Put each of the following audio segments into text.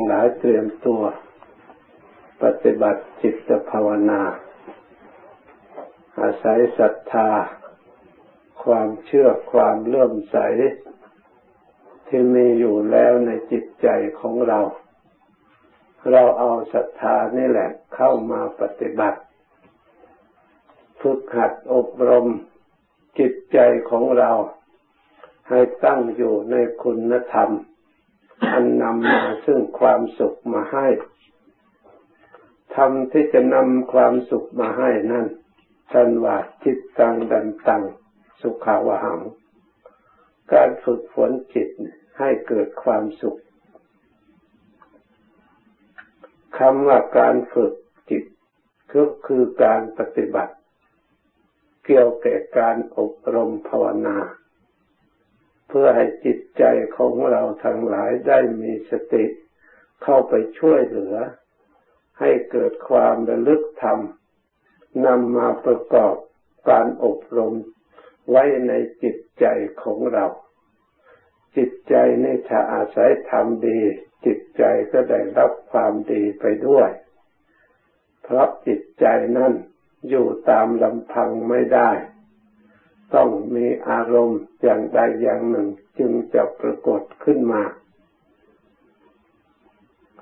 งหลายเตรียมตัว ปฏิบัติจิตภาวนา อาศัยศรัทธา ความเชื่อความเลื่อมใส ที่มีอยู่แล้วในจิตใจของเรา เราเอาศรัทธานี่แหละเข้ามาปฏิบัติฝึกหัดอบรมจิตใจของเรา ให้ตั้งอยู่ในคุณธรรม อันนำมาซึ่งความสุขมาให้ธรรมที่จะนำความสุขมาให้นั่นท่านว่าจิตตังดันตัง สุขาวหัง การฝึกฝนจิตให้เกิดความสุขคำว่าการฝึกจิตก็คือการปฏิบัติ เกี่ยวกับการอบรมภาวนา เพื่อให้จิตใจของเราทั้งหลายได้มีสติเข้าไปช่วยเหลือ ให้เกิดความระลึกธรรมนำมาประกอบการอบรมไว้ในจิตใจของเรา จิตใจนี่ถ้าอาศัยธรรมดี จิตใจก็ได้รับความดีไปด้วย เพราะจิตใจนั้นอยู่ตามลำพังไม่ได้ ต้องมีอารมณ์อย่างใดอย่างหนึ่ง จึงจะปรากฏขึ้นมา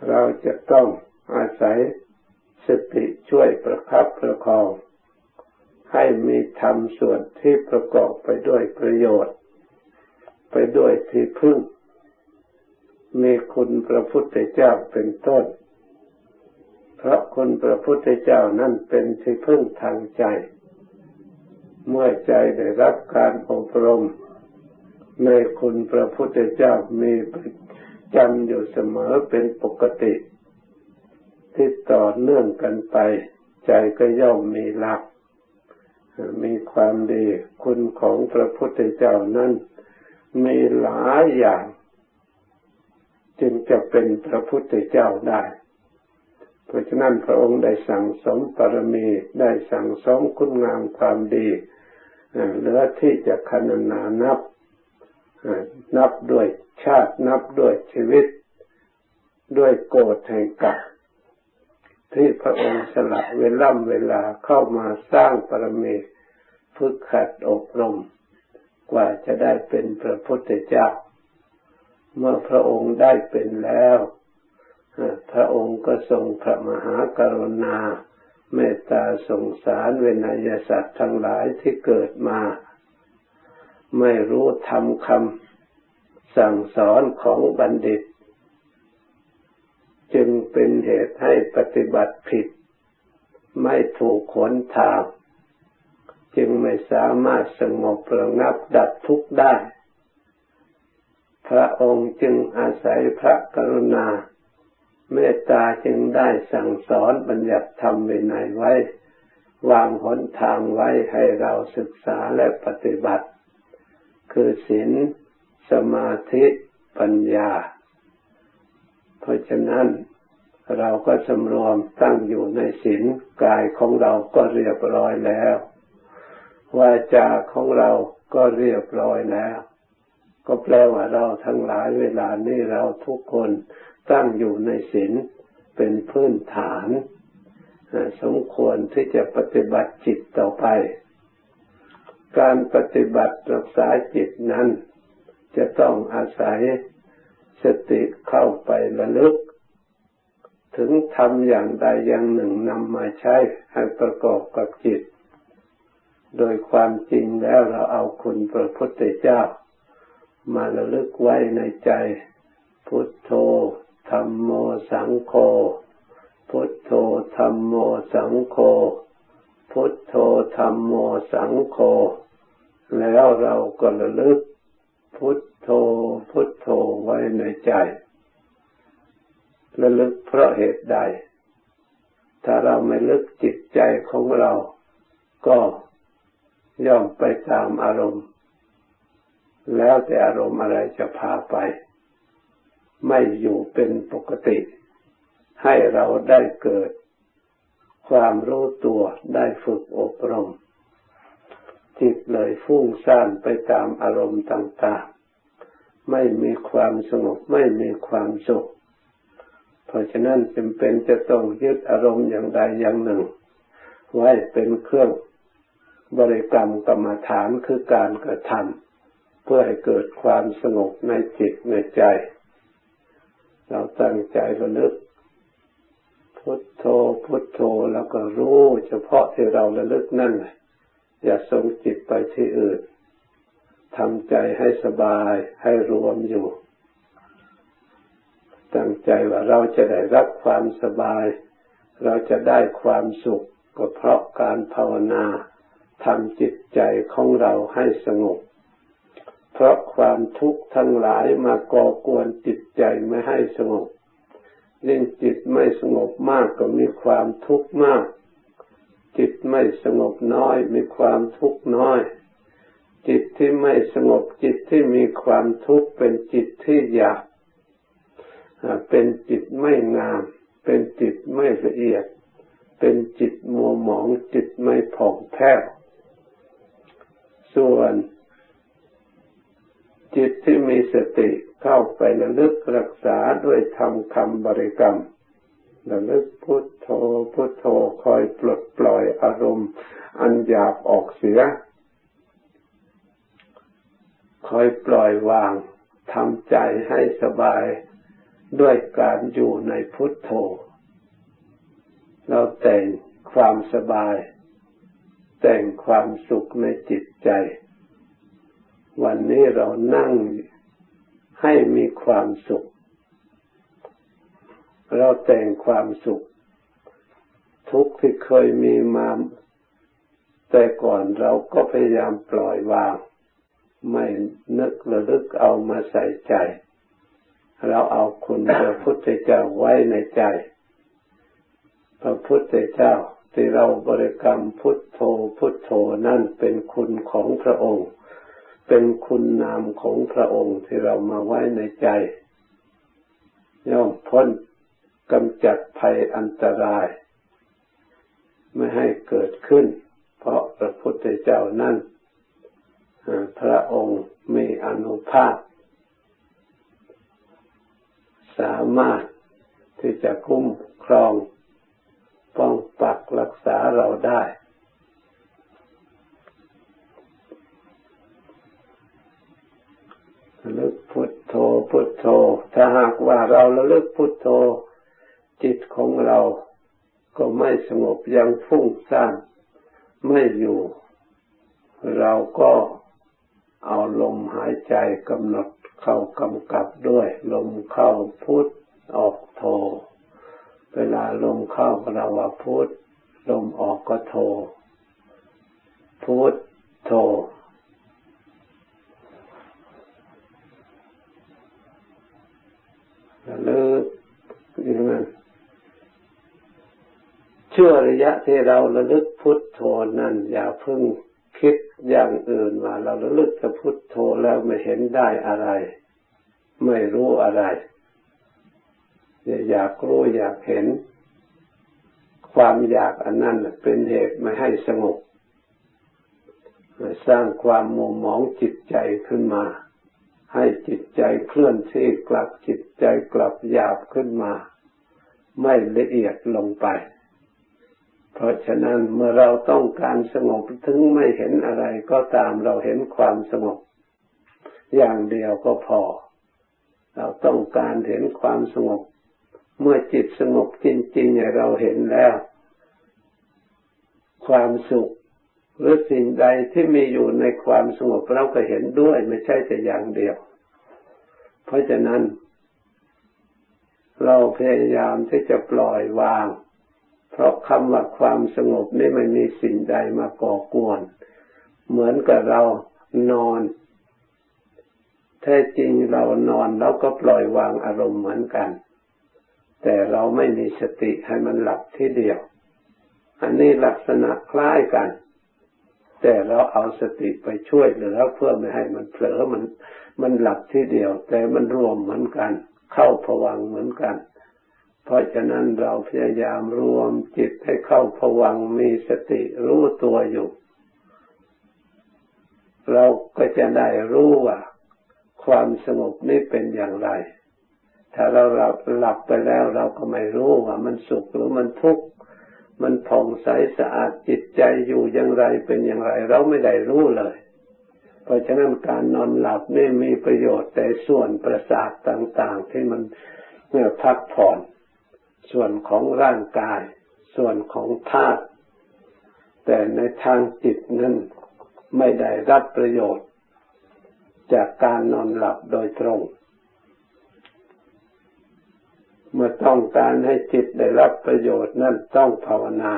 เราจะต้องอาศัยสติช่วยประคับประคอง ให้มีธรรมส่วนที่ประกอบไปด้วยประโยชน์ ไปด้วยที่พึ่ง มีคุณพระพุทธเจ้าเป็นต้น เพราะคุณพระพุทธเจ้านั่นเป็นที่พึ่งทางใจ เมื่อใจได้รับการอบรมในคุณพระพุทธเจ้ามีจำอยู่เสมอเป็นปกติที่ต่อเนื่องกันไป ใจก็ย่อมมีหลัก มีความดีคุณของพระพุทธเจ้านั้นมีหลายอย่าง จึงจะเป็นพระพุทธเจ้าได้ เพราะฉะนั้นพระองค์ได้สั่งสมปรมีได้สั่งสมคุณงามความดี เหลือที่จะคณนานับ นับด้วยชาตินับด้วยชีวิต ด้วยโกรธแห่งกัปที่พระองค์สละเวล่ำเวลาเข้ามาสร้างปรมีฝึกขัดอบรม กว่าจะได้เป็นพระพุทธเจ้า เมื่อพระองค์ได้เป็นแล้ว พระองค์ก็ทรงพระมหากรุณา เมตตาสงสารเวนยสัตว์ทั้งหลายที่เกิดมา ไม่รู้ทำคำสั่งสอนของบัณฑิต จึงเป็นเหตุให้ปฏิบัติผิด ไม่ถูกขนทาง จึงไม่สามารถสงบระงับดับทุกข์ได้ พระองค์จึงอาศัยพระกรุณา เมตตาจึงได้สั่งสอนบัญญัติธรรมวินัยไว้ วางหนทางไว้ให้เราศึกษาและปฏิบัติ คือศีลสมาธิปัญญา เพราะฉะนั้นเราก็สำรวมตั้งอยู่ในศีลกายของเราก็เรียบร้อยแล้ววาจาของเราก็เรียบร้อยแล้ว ก็แปลว่าเราทั้งหลายเวลานี้เราทุกคน ตั้งอยู่ในศีลเป็นพื้นฐานสมควรที่จะปฏิบัติจิตต่อไป การปฏิบัติรักษาจิตนั้น จะต้องอาศัยสติเข้าไประลึก ถึงทำอย่างใดอย่างหนึ่งนำมาใช้ให้ประกอบกับจิต โดยความจริงแล้วเราเอาคุณพระพุทธเจ้า มาระลึกไว้ในใจ พุทโธ ธรรมโมสังโฆพุทโธธรรมโมสังโฆพุทโธธรรมโมสังโฆแล้วเราก็ระลึก พุทโธพุทโธไว้ในใจ ระลึกเพราะเหตุใด ถ้าเราไม่ลึกจิตใจของเราก็ย่อมไปตามอารมณ์ แล้วแต่อารมณ์อะไรจะพาไป ไม่อยู่เป็นปกติ ให้เราได้เกิด ความรู้ตัวได้ฝึกอบรม จิตเลยฟุ้งซ่านไปตามอารมณ์ต่างๆ ไม่มีความสงบไม่มีความสุข เพราะฉะนั้นจำเป็นจะต้องยึดอารมณ์อย่างใดอย่างหนึ่ง ไว้เป็นเครื่องบริกรรมกรรมฐานคือการกระทำเพื่อให้เกิดความสงบในจิตในใจ เราตั้งใจระลึก พุทโธพุทโธแล้วก็รู้เฉพาะที่เราระลึกนั่นอย่าส่งจิตไปที่อื่นทำใจให้สบายให้รวมอยู่ ตั้งใจว่าเราจะได้รับความสบาย เราจะได้ความสุขก็เพราะการภาวนาทำจิตใจของเราให้สงบ เพราะความทุกข์ทั้งหลายมาก่อกวนจิตใจไม่ให้สงบยิ่งจิตไม่สงบมากก็มีความทุกข์มาก จิตไม่สงบน้อย มีความทุกข์น้อย จิตที่ไม่สงบจิตที่มีความทุกข์เป็นจิตที่หยาบเป็นจิตไม่งาม เป็นจิตไม่ละเอียด เป็นจิตมัวหมองจิตไม่ผ่องแผ้วส่วน จิตที่มีสติเข้าไประลึกรักษาด้วยทำคำบริกรรมระลึกพุทโธพุทโธคอยปลดปล่อยอารมณ์อันหยาบออกเสีย คอยปล่อยวางทำใจให้สบายด้วยการอยู่ในพุทโธ เราแต่งความสบาย แต่งความสุขในจิตใจ วันนี้เรานั่งให้มีความสุข เราแต่งความสุข ทุกที่เคยมีมา แต่ก่อนเราก็พยายามปล่อยวาง ไม่นึกระลึกเอามาใส่ใจ เราเอาคุณพระพุทธเจ้าไว้ในใจ พระพุทธเจ้าที่เราบริกรรมพุทโธพุทโธนั่นเป็นคุณของพระองค์ เป็นคุณนามของพระองค์ที่เรามาไว้ในใจ ย่อมพ้นกำจัดภัยอันตราย ไม่ให้เกิดขึ้น เพราะพระพุทธเจ้านั่นพระองค์มีอนุภาพ สามารถที่จะคุ้มครอง ป้องปักรักษาเราได้ ระลึกพุทโธพุทโธ ถ้าหากว่าเราระลึกพุทโธ จิตของเราก็ไม่สงบยังฟุ้งซ่านไม่อยู่ เราก็เอาลมหายใจกำหนดเข้ากำกับด้วย ลมเข้าพุทออกโธเวลาลมเข้าเราว่าพุทลมออกก็โท พุทโท ระลึกอย่างนั้นชั่วระยะที่เราระลึกพุทโธนั้นอย่าเพิ่งคิดอย่างอื่นมาเราระลึกจะพุทโธแล้วไม่เห็นได้อะไร ไม่รู้อะไรอยากรู้อยากเห็น ความอยากอันนั้นเป็นเหตุไม่ให้สงบสร้างความมัวหมองจิตใจขึ้นมา ให้จิตใจเคลื่อนที่กลับจิตใจกลับหยาบขึ้นมา ไม่ละเอียดลงไป เพราะฉะนั้นเมื่อเราต้องการสงบถึงไม่เห็นอะไรก็ตามเราเห็นความสงบ อย่างเดียวก็พอ เราต้องการเห็นความสงบ เมื่อจิตสงบจริงๆเราเห็นแล้ว ความสุข หรือสิ่งใดที่มีอยู่ในความสงบเราก็เห็นด้วยไม่ใช่แต่อย่างเดียว เพราะฉะนั้น เราพยายามที่จะปล่อยวาง เพราะคำว่าความสงบนี่ไม่มีสิ่งใดมาก่อกวน เหมือนกับเรานอนแท้จริงเรานอนเราก็ปล่อยวางอารมณ์เหมือนกัน แต่เราไม่มีสติให้มันหลับที่เดียว อันนี้ลักษณะคล้ายกัน แต่เราเอาสติไปช่วยเหลือเพื่อไม่ให้มันเผลอมัน มันหลับที่เดียว แต่มันรวมเหมือนกัน เข้าผวังเหมือนกัน เพราะฉะนั้นเราพยายามรวมจิตให้เข้าผวังมีสติรู้ตัวอยู่ เราก็จะได้รู้ว่า ความสงบนี้เป็นอย่างไร ถ้าเราหลับหลับไปแล้วเราก็ไม่รู้ว่ามันสุขหรือมันทุกข์ มันผ่องใสสะอาดจิตใจอยู่อย่างไรเป็นอย่างไร เราไม่ได้รู้เลย เพราะฉะนั้นการนอนหลับนี่มีประโยชน์แต่ส่วนประสาทต่าง ๆ ที่มันเมื่อพักผ่อน ส่วนของร่างกาย ส่วนของธาตุแต่ในทางจิตนั้นไม่ได้รับประโยชน์ จากการนอนหลับโดยตรง เมื่อต้องการให้จิตได้รับประโยชน์นั่นต้องภาวนา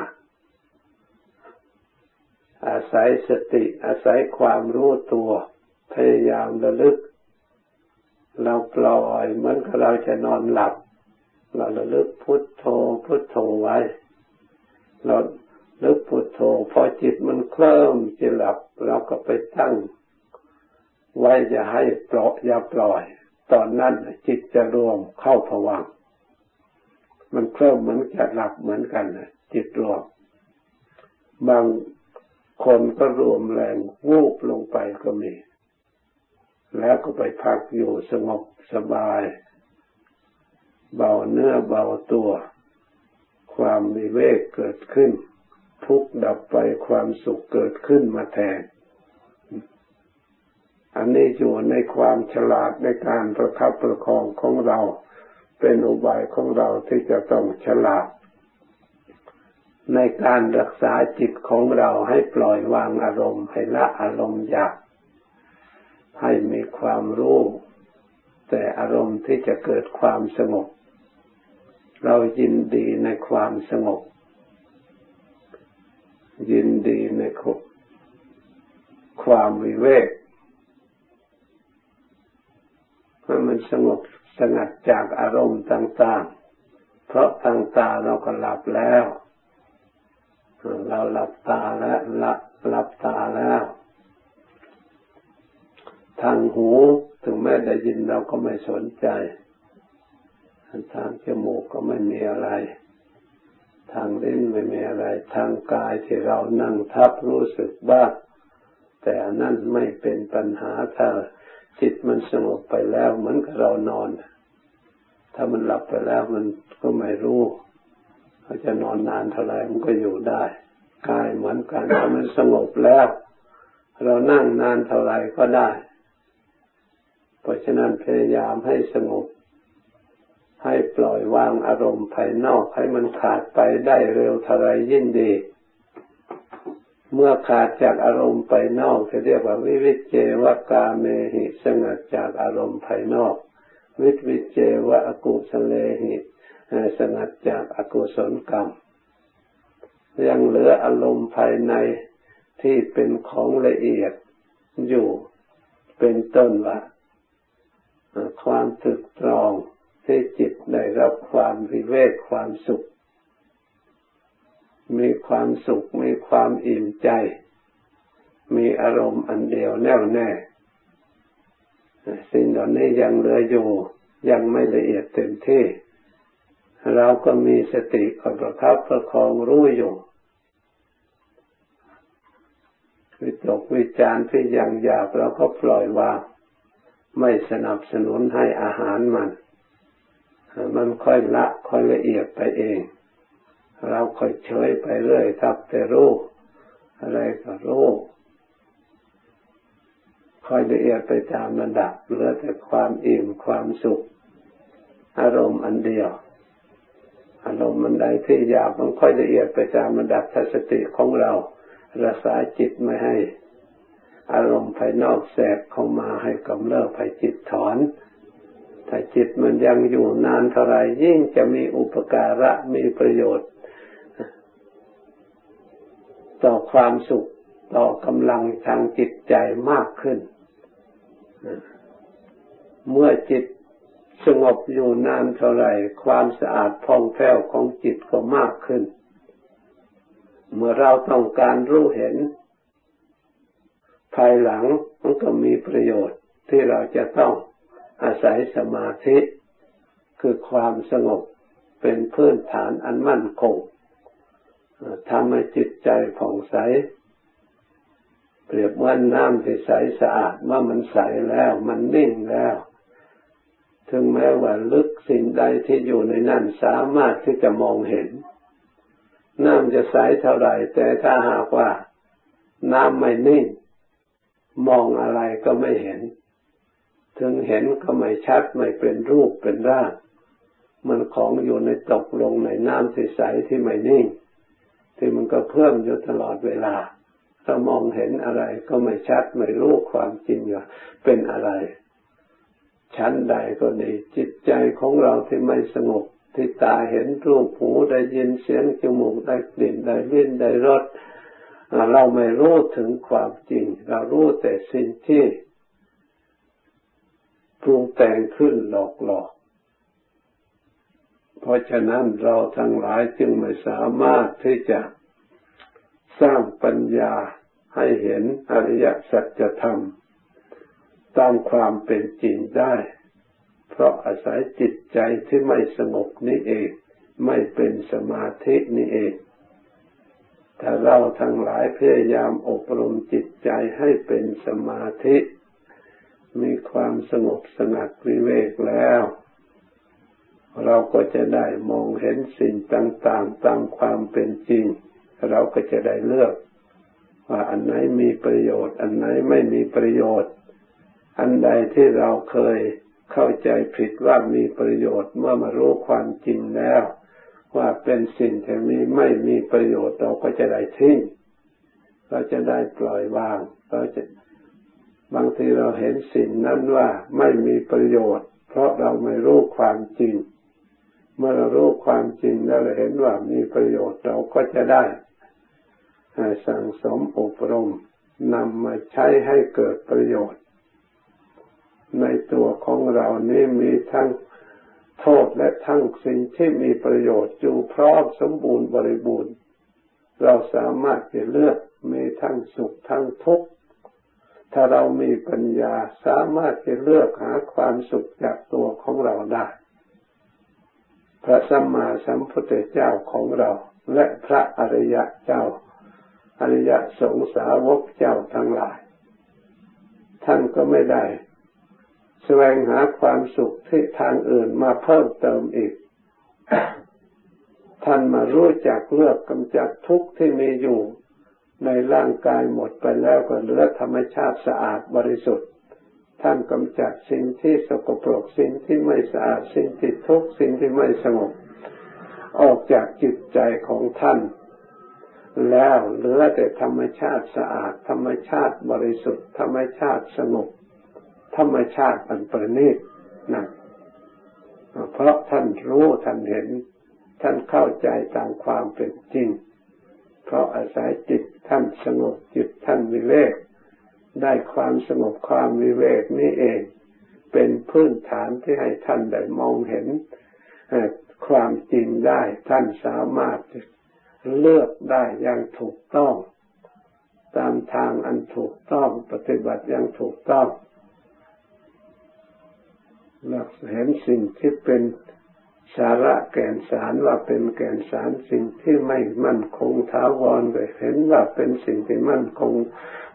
อาศัยสติอาศัยความรู้ตัว พยายามระลึก เราปล่อยเหมือนกับเราจะนอนหลับ เราระลึกพุทโธพุทโธไว้เรานึกพุทโธพอจิตมันเคลิ้มจะหลับ เราก็ไปตั้ง ไว้อย่าให้ปล่อยอย่าปล่อย ตอนนั้นจิตจะรวมเข้าผวัง มันเคลิ้มเหมือนจะหลับเหมือนกันนะจิตรวมบางคนก็รวมแรงวูบลงไปก็มี แล้วก็ไปพักอยู่สงบสบาย เบาเนื้อเบาตัว ความวิเวกเกิดขึ้น ทุกข์ดับไปความสุขเกิดขึ้นมาแทน อันนี้อยู่ในความฉลาดในการประคับประคองของเรา เป็นอุบายของเราที่จะต้องฉลาด ในการรักษาจิตของเราให้ปล่อยวางอารมณ์ ให้ละอารมณ์อยาก ให้มีความรู้ แต่อารมณ์ที่จะเกิดความสงบ เรายินดีในความสงบ ยินดีในความวิเวกให้มันสงบ สงัดจากอารมณ์ต่างๆ เพราะทางตาเราก็หลับแล้ว เราหลับตาแล้วหลับหลับตาแล้ว ทางหูถึงแม้ได้ยินเราก็ไม่สนใจ ทางจมูกก็ไม่มีอะไร ทางลิ้นไม่มีอะไร ทางกายที่เรานั่งทับรู้สึกบ้างแต่นั่นไม่เป็นปัญหาถ้าจิตมันสงบไปแล้วเหมือนกับเรานอน ถ้ามันหลับไปแล้วมันก็ไม่รู้เขาจะนอนนานเท่าไหร่มันก็อยู่ได้กายเหมือนกันถ้ามันสงบแล้ว เรานั่งนานเท่าไหร่ก็ได้ เพราะฉะนั้นพยายามให้สงบ ให้ปล่อยวางอารมณ์ภายนอกให้มันขาดไปได้เร็วเท่าไรยิ่งดี เมื่อขาดจากอารมณ์ภายนอกจะเรียกว่าวิวิเจวกาเมหิสงัดจากอารมณ์ภายนอก วิวิเจวะอกุสเลหิสงัดจากอากุศลกรรม ยังเหลืออารมณ์ภายในที่เป็นของละเอียดอยู่เป็นต้นว่าความตึกตรองที่จิตได้รับความวิเวกความสุข มีความสุขมีความอิ่มใจ มีอารมณ์อันเดียวแน่วแน่ สิ่งเหล่านี้ยังเหลืออยู่ยังไม่ละเอียดเต็มที่ เราก็มีสติคอยประคับประคองรู้อยู่วิตกวิจารณ์ที่ยังอยากเราก็ปล่อยวาง ไม่สนับสนุนให้อาหารมัน มันค่อยละค่อยละเอียดไปเอง เราค่อยเฉยไปเรื่อยทับแต่รู้อะไรก็รู้ ค่อยละเอียดไปตามระดับเหลือแต่ความอิ่มความสุข อารมณ์อันเดียว อารมณ์มันใดที่อยากมันค่อยละเอียดไปตามระดับทัศติของเรารักษาจิตไม่ให้ อารมณ์ภายนอกแสกเข้ามาให้กำเริบให้จิตถอนถ้าจิตมันยังอยู่นานเท่าไรยิ่งจะมีอุปการะมีประโยชน์ ต่อความสุขต่อกำลังทางจิตใจมากขึ้น เมื่อจิตสงบอยู่นานเท่าไรความสะอาดผ่องแผ้วของจิตก็มากขึ้น เมื่อเราต้องการรู้เห็น ภายหลังมันก็มีประโยชน์ที่เราจะต้องอาศัยสมาธิ คือความสงบเป็นพื้นฐานอันมั่นคงทำให้จิตใจผ่องใส เปรียบว่าน้ำที่ใสสะอาดเมื่อมันใสแล้ว มันนิ่งแล้ว ถึงแม้ว่าลึกสิ่งใดที่อยู่ในนั้นสามารถที่จะมองเห็น น้ำจะใสเท่าไหร่แต่ถ้าหากว่า น้ำไม่นิ่ง มองอะไรก็ไม่เห็น ถึงเห็นก็ไม่ชัดไม่เป็นรูปเป็นร่างมันของอยู่ในตกลงในน้ำใสที่ไม่นิ่ง ที่มันก็เพิ่มอยู่ตลอดเวลา ถ้ามองเห็นอะไรก็ไม่ชัดไม่รู้ความจริงว่าเป็นอะไรชั้นใดก็ดีจิตใจของเราที่ไม่สงบที่ตาเห็นรูปหูได้ยินเสียงจมูกได้กลิ่นได้ลิ้นได้รสเราไม่รู้ถึงความจริง เรารู้แต่สิ่งที่ปรุงแต่งขึ้นหลอกหลอก เพราะฉะนั้นเราทั้งหลายจึงไม่สามารถที่จะ สร้างปัญญาให้เห็นอริยสัจธรรม ตามความเป็นจริงได้ เพราะอาศัยจิตใจที่ไม่สงบนี้เอง ไม่เป็นสมาธินี้เอง ถ้าเราทั้งหลายพยายามอบรมจิตใจให้เป็นสมาธิ มีความสงบสงัดวิเวกแล้ว เราก็จะได้มองเห็นสิ่งต่างๆตามความเป็นจริง เราก็จะได้เลือกว่าอันไหนมีประโยชน์ อันไหนไม่มีประโยชน์ อันใดที่เราเคยเข้าใจผิดว่ามีประโยชน์เมื่อมารู้ความจริงแล้ว ว่าเป็นสิ่งที่มีไม่มีประโยชน์เราก็จะได้ทิ้งเราจะได้ปล่อยวาง เราจะบางทีเราเห็นสิ่งนั้นว่าไม่มีประโยชน์ เพราะเราไม่รู้ความจริง เมื่อเรารู้ความจริงแล้วเราเห็นว่ามีประโยชน์เราก็จะได้ สั่งสมอบรมนำมาใช้ให้เกิดประโยชน์ ในตัวของเรานี้มีทั้งโทษและทั้งสิ่งที่มีประโยชน์อยู่พร้อมสมบูรณ์บริบูรณ์ เราสามารถจะเลือกมีทั้งสุขทั้งทุกข์ถ้าเรามีปัญญาสามารถจะเลือกหาความสุขจากตัวของเราได้ พระสัมมาสัมพุทธเจ้าของเรา และพระอริยะเจ้า อริยสงสาวกเจ้าทั้งหลาย ท่านก็ไม่ได้แสวงหาความสุขที่ทางอื่นมาเพิ่มเติมอีก ท่านมารู้จักเลือกกำจัดทุกข์ที่มีอยู่ในร่างกายหมดไปแล้วก็เหลือธรรมชาติสะอาดบริสุทธิ์ ท่านกำจัดสิ่งที่สกปรกสิ่งที่ไม่สะอาดสิ่งที่ทุกข์สิ่งที่ไม่สงบ ออกจากจิตใจของท่าน แล้วเหลือแต่ธรรมชาติสะอาด ธรรมชาติบริสุทธิ์ ธรรมชาติสงบ ธรรมชาติอันประณีตนั่นเพราะท่านรู้ท่านเห็น ท่านเข้าใจตามความเป็นจริง เพราะอาศัยจิตท่านสงบจิตท่านวิเวก ได้ความสงบความวิเวกนี้เอง เป็นพื้นฐานที่ให้ท่านได้มองเห็นความจริงได้ท่านสามารถ เลือกได้อย่างถูกต้อง ตามทางอันถูกต้องปฏิบัติอย่างถูกต้องหลักเห็นสิ่งที่เป็นสาระแก่นสารว่าเป็นแก่นสารสิ่งที่ไม่มั่นคงถาวรไปเห็นว่าเป็นสิ่งที่มั่นคง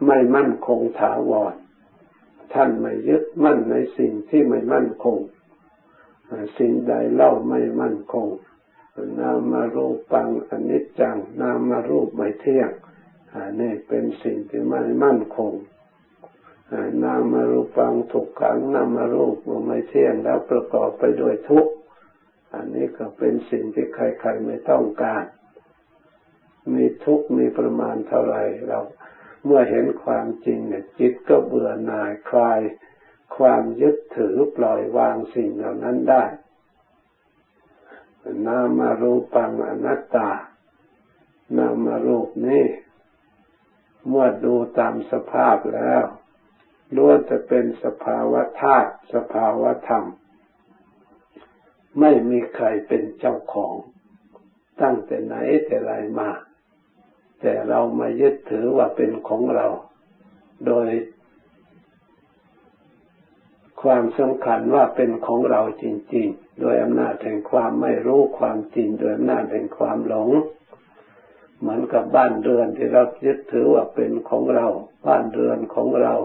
ไม่มั่นคงถาวร ท่านไม่ยึดมั่นในสิ่งที่ไม่มั่นคง สิ่งใดเล่าไม่มั่นคง นามารูปังอนิจจัง นามารูปไม่เที่ยงอันี่เป็นสิ่งที่ไม่มั่นคงนามารูปังถูกขังนามารูปไม่เที่ยงแล้วประกอบไปด้วยทุกข์อันนี้ก็เป็นสิ่งที่ใครๆไม่ต้องการ มีทุกข์มีประมาณเท่าไหร่เราเมื่อเห็นความจริงเนี่ยจิตก็เบื่อหน่ายคลาย ความยึดถือปล่อยวางสิ่งเหล่านั้นได้ นามารูปังอนัตตา นามารูปนี้ เมื่อดูตามสภาพแล้วล้วนจะเป็นสภาวะธาตุสภาวะธรรม ไม่มีใครเป็นเจ้าของ ตั้งแต่ไหนแต่ไรมา แต่เรามายึดถือว่าเป็นของเรา โดย ความสำคัญว่าเป็นของเราจริง ๆ โดยอำนาจแห่งความไม่รู้ความจริง โดยอำนาจแห่งความหลง เหมือนกับบ้านเรือนที่เรายึดถือว่าเป็นของเรา บ้านเรือนของเรา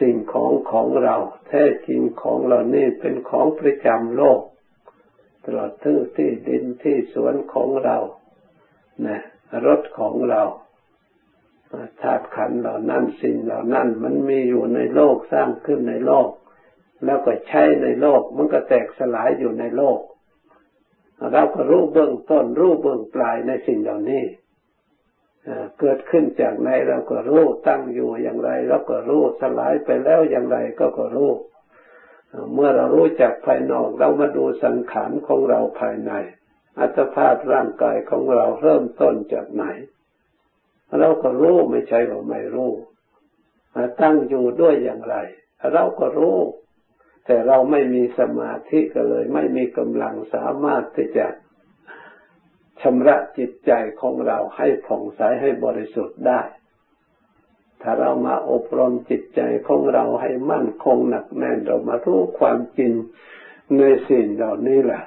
สิ่งของของเรา แท้จริงของเรานี่เป็นของประจำโลก ตลอดทั้งที่ดินที่สวนของเรานะรถของเราธาตุขันเหล่านั้นสิ่งเหล่านั้นมันมีอยู่ในโลกสร้างขึ้นในโลก แล้วก็ใช้ในโลก มันก็แตกสลายอยู่ในโลก เราก็รู้เบื้องต้นรู้เบื้องปลายในสิ่งเหล่านี้เกิดขึ้นจากไหนเราก็รู้ตั้งอยู่อย่างไรเราก็รู้สลายไปแล้วอย่างไรก็ก็รู้เมื่อเรารู้จักภายนอกเรามาดูสังขารของเราภายใน อัตภาพร่างกายของเราเริ่มต้นจากไหน เราก็รู้ไม่ใช่ว่าไม่รู้ตั้งอยู่ด้วยอย่างไร เราก็รู้ แต่เราไม่มีสมาธิก็เลย ไม่มีกำลังสามารถที่จะชำระจิตใจของเราให้ผ่องใสให้บริสุทธิ์ได้ ถ้าเรามาอบรมจิตใจของเราให้มั่นคงหนักแน่นเรามารู้ความจริงในสิ่งเหล่านี้แหละ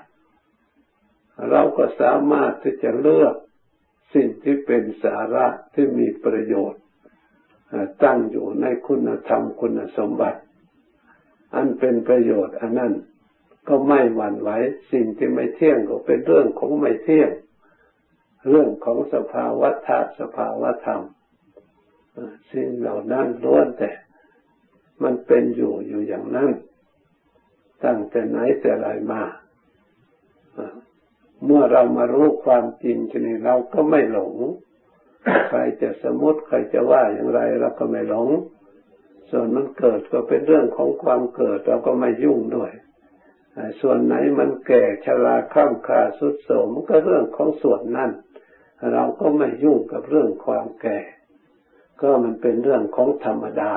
เราก็สามารถที่จะเลือกสิ่งที่เป็นสาระที่มีประโยชน์ ตั้งอยู่ในคุณธรรมคุณสมบัติ อันเป็นประโยชน์อันนั้นก็ไม่หวั่นไหวสิ่งที่ไม่เที่ยงก็เป็นเรื่องของไม่เที่ยง เรื่องของสภาวะธาตุสภาวะธรรมสิ่งเหล่านั้นล้วนแต่ มันเป็นอยู่อยู่อย่างนั้น ตั้งแต่ไหนแต่ไรมาเมื่อเรามารู้ความจริงชนิดเราก็ไม่หลง ใครจะสมมติใครจะว่าอย่างไรเราก็ไม่หลง ส่วนมันเกิดก็เป็นเรื่องของความเกิดเราก็ไม่ยุ่งด้วย ส่วนไหนมันแก่ชราข้ามคาสุดโสมก็เรื่องของส่วนนั้น เราก็ไม่ยุ่งกับเรื่องความแก่ ก็มันเป็นเรื่องของธรรมดา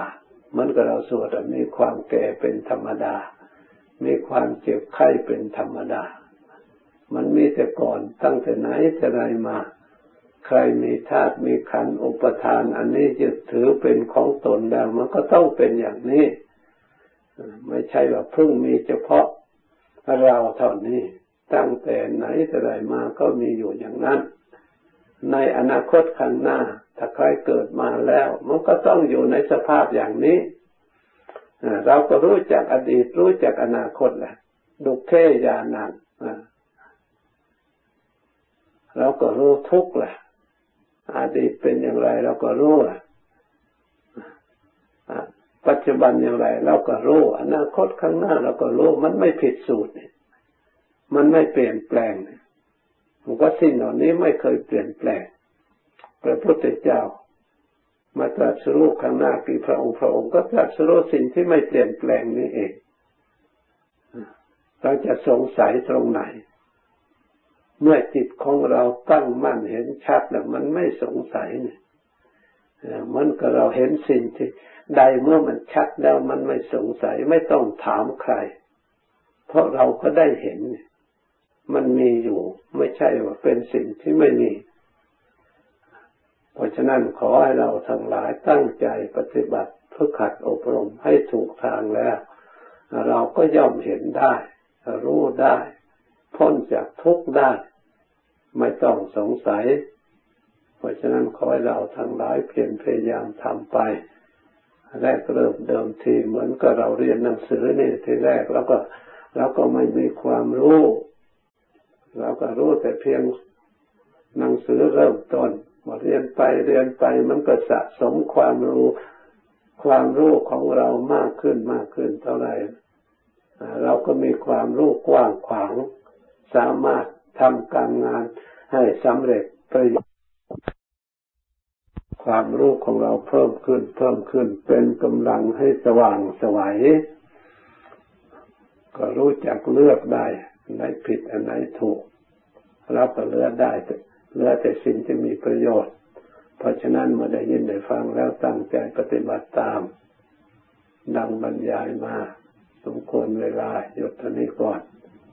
มือนกับเราสวดมีความแก่เป็นธรรมดา มีความเจ็บไข้เป็นธรรมดา มันมีแต่ก่อนตั้งแต่ไหนแต่ไรมา ใครมีธาตุมีขันอุปทาน อันนี้ยึดถือเป็นของตนแล้วมันก็ต้องเป็นอย่างนี้ ไม่ใช่ว่าเพิ่งมีเฉพาะเราเท่านี้ ตั้งแต่ไหนแต่ไรมาก็มีอยู่อย่างนั้น ในอนาคตข้างหน้า ถ้าใครเกิดมาแล้ว มันก็ต้องอยู่ในสภาพอย่างนี้เราก็รู้จักอดีตรู้จักอนาคตแหละดุเคยานังเราก็รู้ทุกข์แหละ อดีตเป็นอย่างไรเราก็รู้อะปัจจุบันอย่างไรเราก็รู้อนาคตข้างหน้าเราก็รู้มันไม่ผิดสูตรเนี่ยมันไม่เปลี่ยนแปลงมันก็สิ่งเหล่านี้ไม่เคยเปลี่ยนแปลงพระพุทธเจ้า มาตรัสรู้ข้างหน้ากี่พระองค์พระองค์ก็ตรัสรู้สิ่งที่ไม่เปลี่ยนแปลงนี้เองเราจะสงสัยตรงไหน เมื่อจิตของเราตั้งมั่นเห็นชัดแล้วมันไม่สงสัยเนี่ยมันก็เราเห็นสิ่งที่ใดเมื่อมันชัดแล้วมันไม่สงสัยไม่ต้องถามใคร เพราะเราก็ได้เห็น มันมีอยู่ ไม่ใช่ว่าเป็นสิ่งที่ไม่มี เพราะฉะนั้นขอให้เราทั้งหลายตั้งใจปฏิบัติเพื่อขัดอบรมให้ถูกทางแล้ว เราก็ย่อมเห็นได้ รู้ได้ พ้นจากทุกข์ได้ ไม่ต้องสงสัย เพราะฉะนั้นขอให้เราทั้งหลายเพียรพยายามทำไป แรกเริ่มเดิมทีเหมือนกับเราเรียนหนังสือนี่ทีแรกแล้วก็เราก็ไม่มีความรู้เราก็รู้แต่เพียงหนังสือเริ่มต้นมาเรียนไปเรียนไปมันก็สะสมความรู้ ความรู้ของเรามากขึ้นมากขึ้นเท่าไหร่เราก็มีความรู้กว้างขวาง สามารถ ทำการงานให้สำเร็จประโยชน์ความรู้ของเราเพิ่มขึ้น เพิ่มขึ้นเป็นกำลังให้สว่างสวัยก็รู้จักเลือกได้อันไหนผิดอันไหนถูกเราก็เลือกได้เลือกแต่สิ่งที่มีประโยชน์ เพราะฉะนั้นเมื่อได้ยินได้ฟังแล้วตั้งใจปฏิบัติตาม ดังบรรยายมา สมควรเวลาหยุดตอนนี้ก่อน